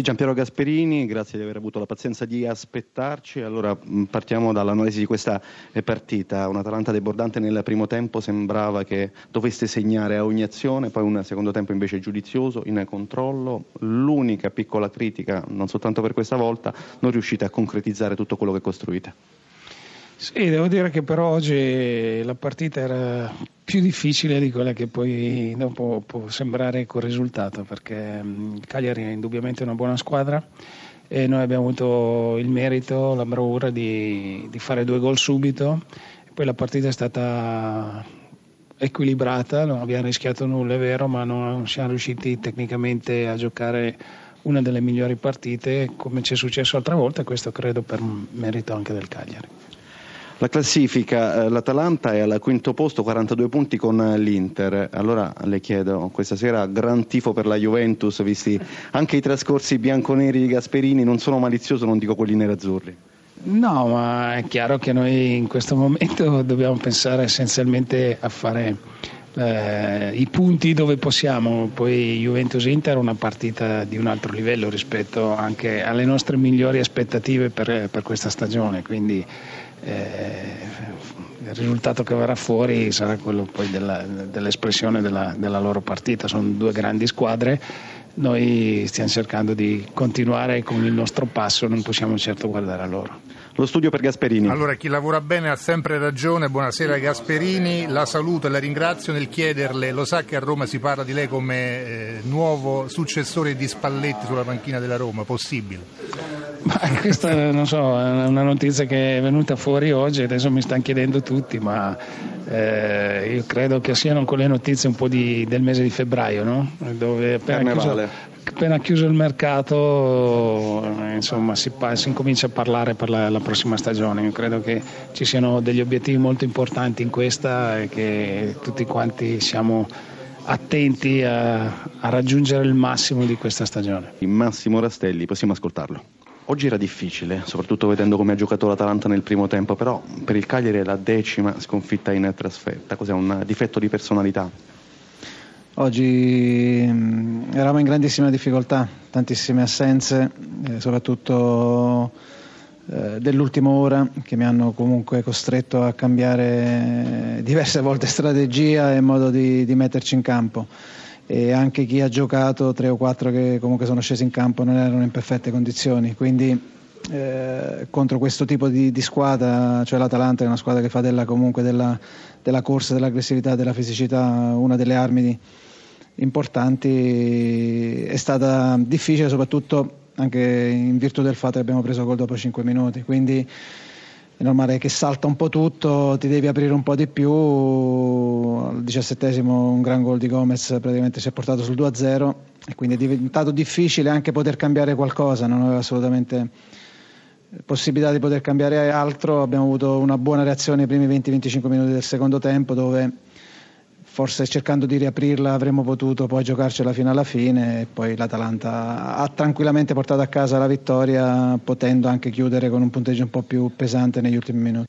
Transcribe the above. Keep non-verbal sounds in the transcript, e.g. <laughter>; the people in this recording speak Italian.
Giampiero Gasperini, grazie di aver avuto la pazienza di aspettarci. Allora partiamo dall'analisi di questa eh, partita. Un Atalanta debordante nel primo tempo sembrava che dovesse segnare a ogni azione, poi un secondo tempo invece giudizioso, in controllo. L'unica piccola critica, non soltanto per questa volta, non riuscite a concretizzare tutto quello che costruite. Sì, devo dire che per oggi la partita era più difficile di quella che poi dopo può sembrare col risultato, perché mm, il Cagliari è indubbiamente una buona squadra e noi abbiamo avuto il merito, la bravura di, di fare due gol subito. Poi la partita è stata equilibrata, non abbiamo rischiato nulla, è vero, ma non siamo riusciti tecnicamente a giocare una delle migliori partite come ci è successo altre volte, questo credo per merito anche del Cagliari. La classifica, eh, l'Atalanta è al quinto posto, 42 punti con l'Inter. Allora le chiedo, questa sera gran tifo per la Juventus, visti anche i trascorsi bianconeri di Gasperini, non sono malizioso, non dico quelli nerazzurri. No, ma è chiaro che noi in questo momento <laughs> dobbiamo pensare essenzialmente a fare eh, i punti dove possiamo. Poi Juventus-Inter è una partita di un altro livello rispetto anche alle nostre migliori aspettative per, per questa stagione. Quindi eh, il risultato che verrà fuori sarà quello poi della, dell'espressione della, della loro partita. Sono due grandi squadre noi stiamo cercando di continuare con il nostro passo, non possiamo certo guardare a loro. Lo studio per Gasperini. Allora, chi lavora bene ha sempre ragione. Buonasera Gasperini, la saluto e la ringrazio nel chiederle, lo sa che a Roma si parla di lei come eh, nuovo successore di Spalletti sulla panchina della Roma, possibile? Ma <laughs> questa non so, è una notizia che è venuta fuori oggi, adesso mi stanno chiedendo tutti, ma eh, io credo che siano quelle notizie un po' di, del mese di febbraio, no? dove appena chiuso, appena chiuso, il mercato insomma, si, si, incomincia a parlare per la, la, prossima stagione. Io credo che ci siano degli obiettivi molto importanti in questa e che tutti quanti siamo attenti a, a raggiungere il massimo di questa stagione. Massimo Rastelli, possiamo ascoltarlo. Oggi era difficile, soprattutto vedendo come ha giocato l'Atalanta nel primo tempo, però per il Cagliari è la decima sconfitta in trasferta. Cos'è un difetto di personalità? Oggi mm, eravamo in grandissima difficoltà, tantissime assenze, eh, soprattutto eh, dell'ultima ora che mi hanno comunque costretto a cambiare diverse volte strategia e modo di, di metterci in campo e anche chi ha giocato, tre o quattro che comunque sono scesi in campo, non erano in perfette condizioni. Quindi eh, contro questo tipo di, di, squadra, cioè l'Atalanta è una squadra che fa della, comunque della, della corsa, dell'aggressività, della fisicità una delle armi di, importanti, è stata difficile soprattutto anche in virtù del fatto che abbiamo preso gol dopo 5 minuti. Quindi è normale che salta un po' tutto, ti devi aprire un po' di più. Diciassettesimo un gran gol di Gomez praticamente si è portato sul 2-0 e quindi è diventato difficile anche poter cambiare qualcosa, non aveva assolutamente possibilità di poter cambiare altro. Abbiamo avuto una buona reazione nei primi 20-25 minuti del secondo tempo dove forse cercando di riaprirla avremmo potuto poi giocarcela fino alla fine e poi l'Atalanta ha tranquillamente portato a casa la vittoria potendo anche chiudere con un punteggio un po' più pesante negli ultimi minuti.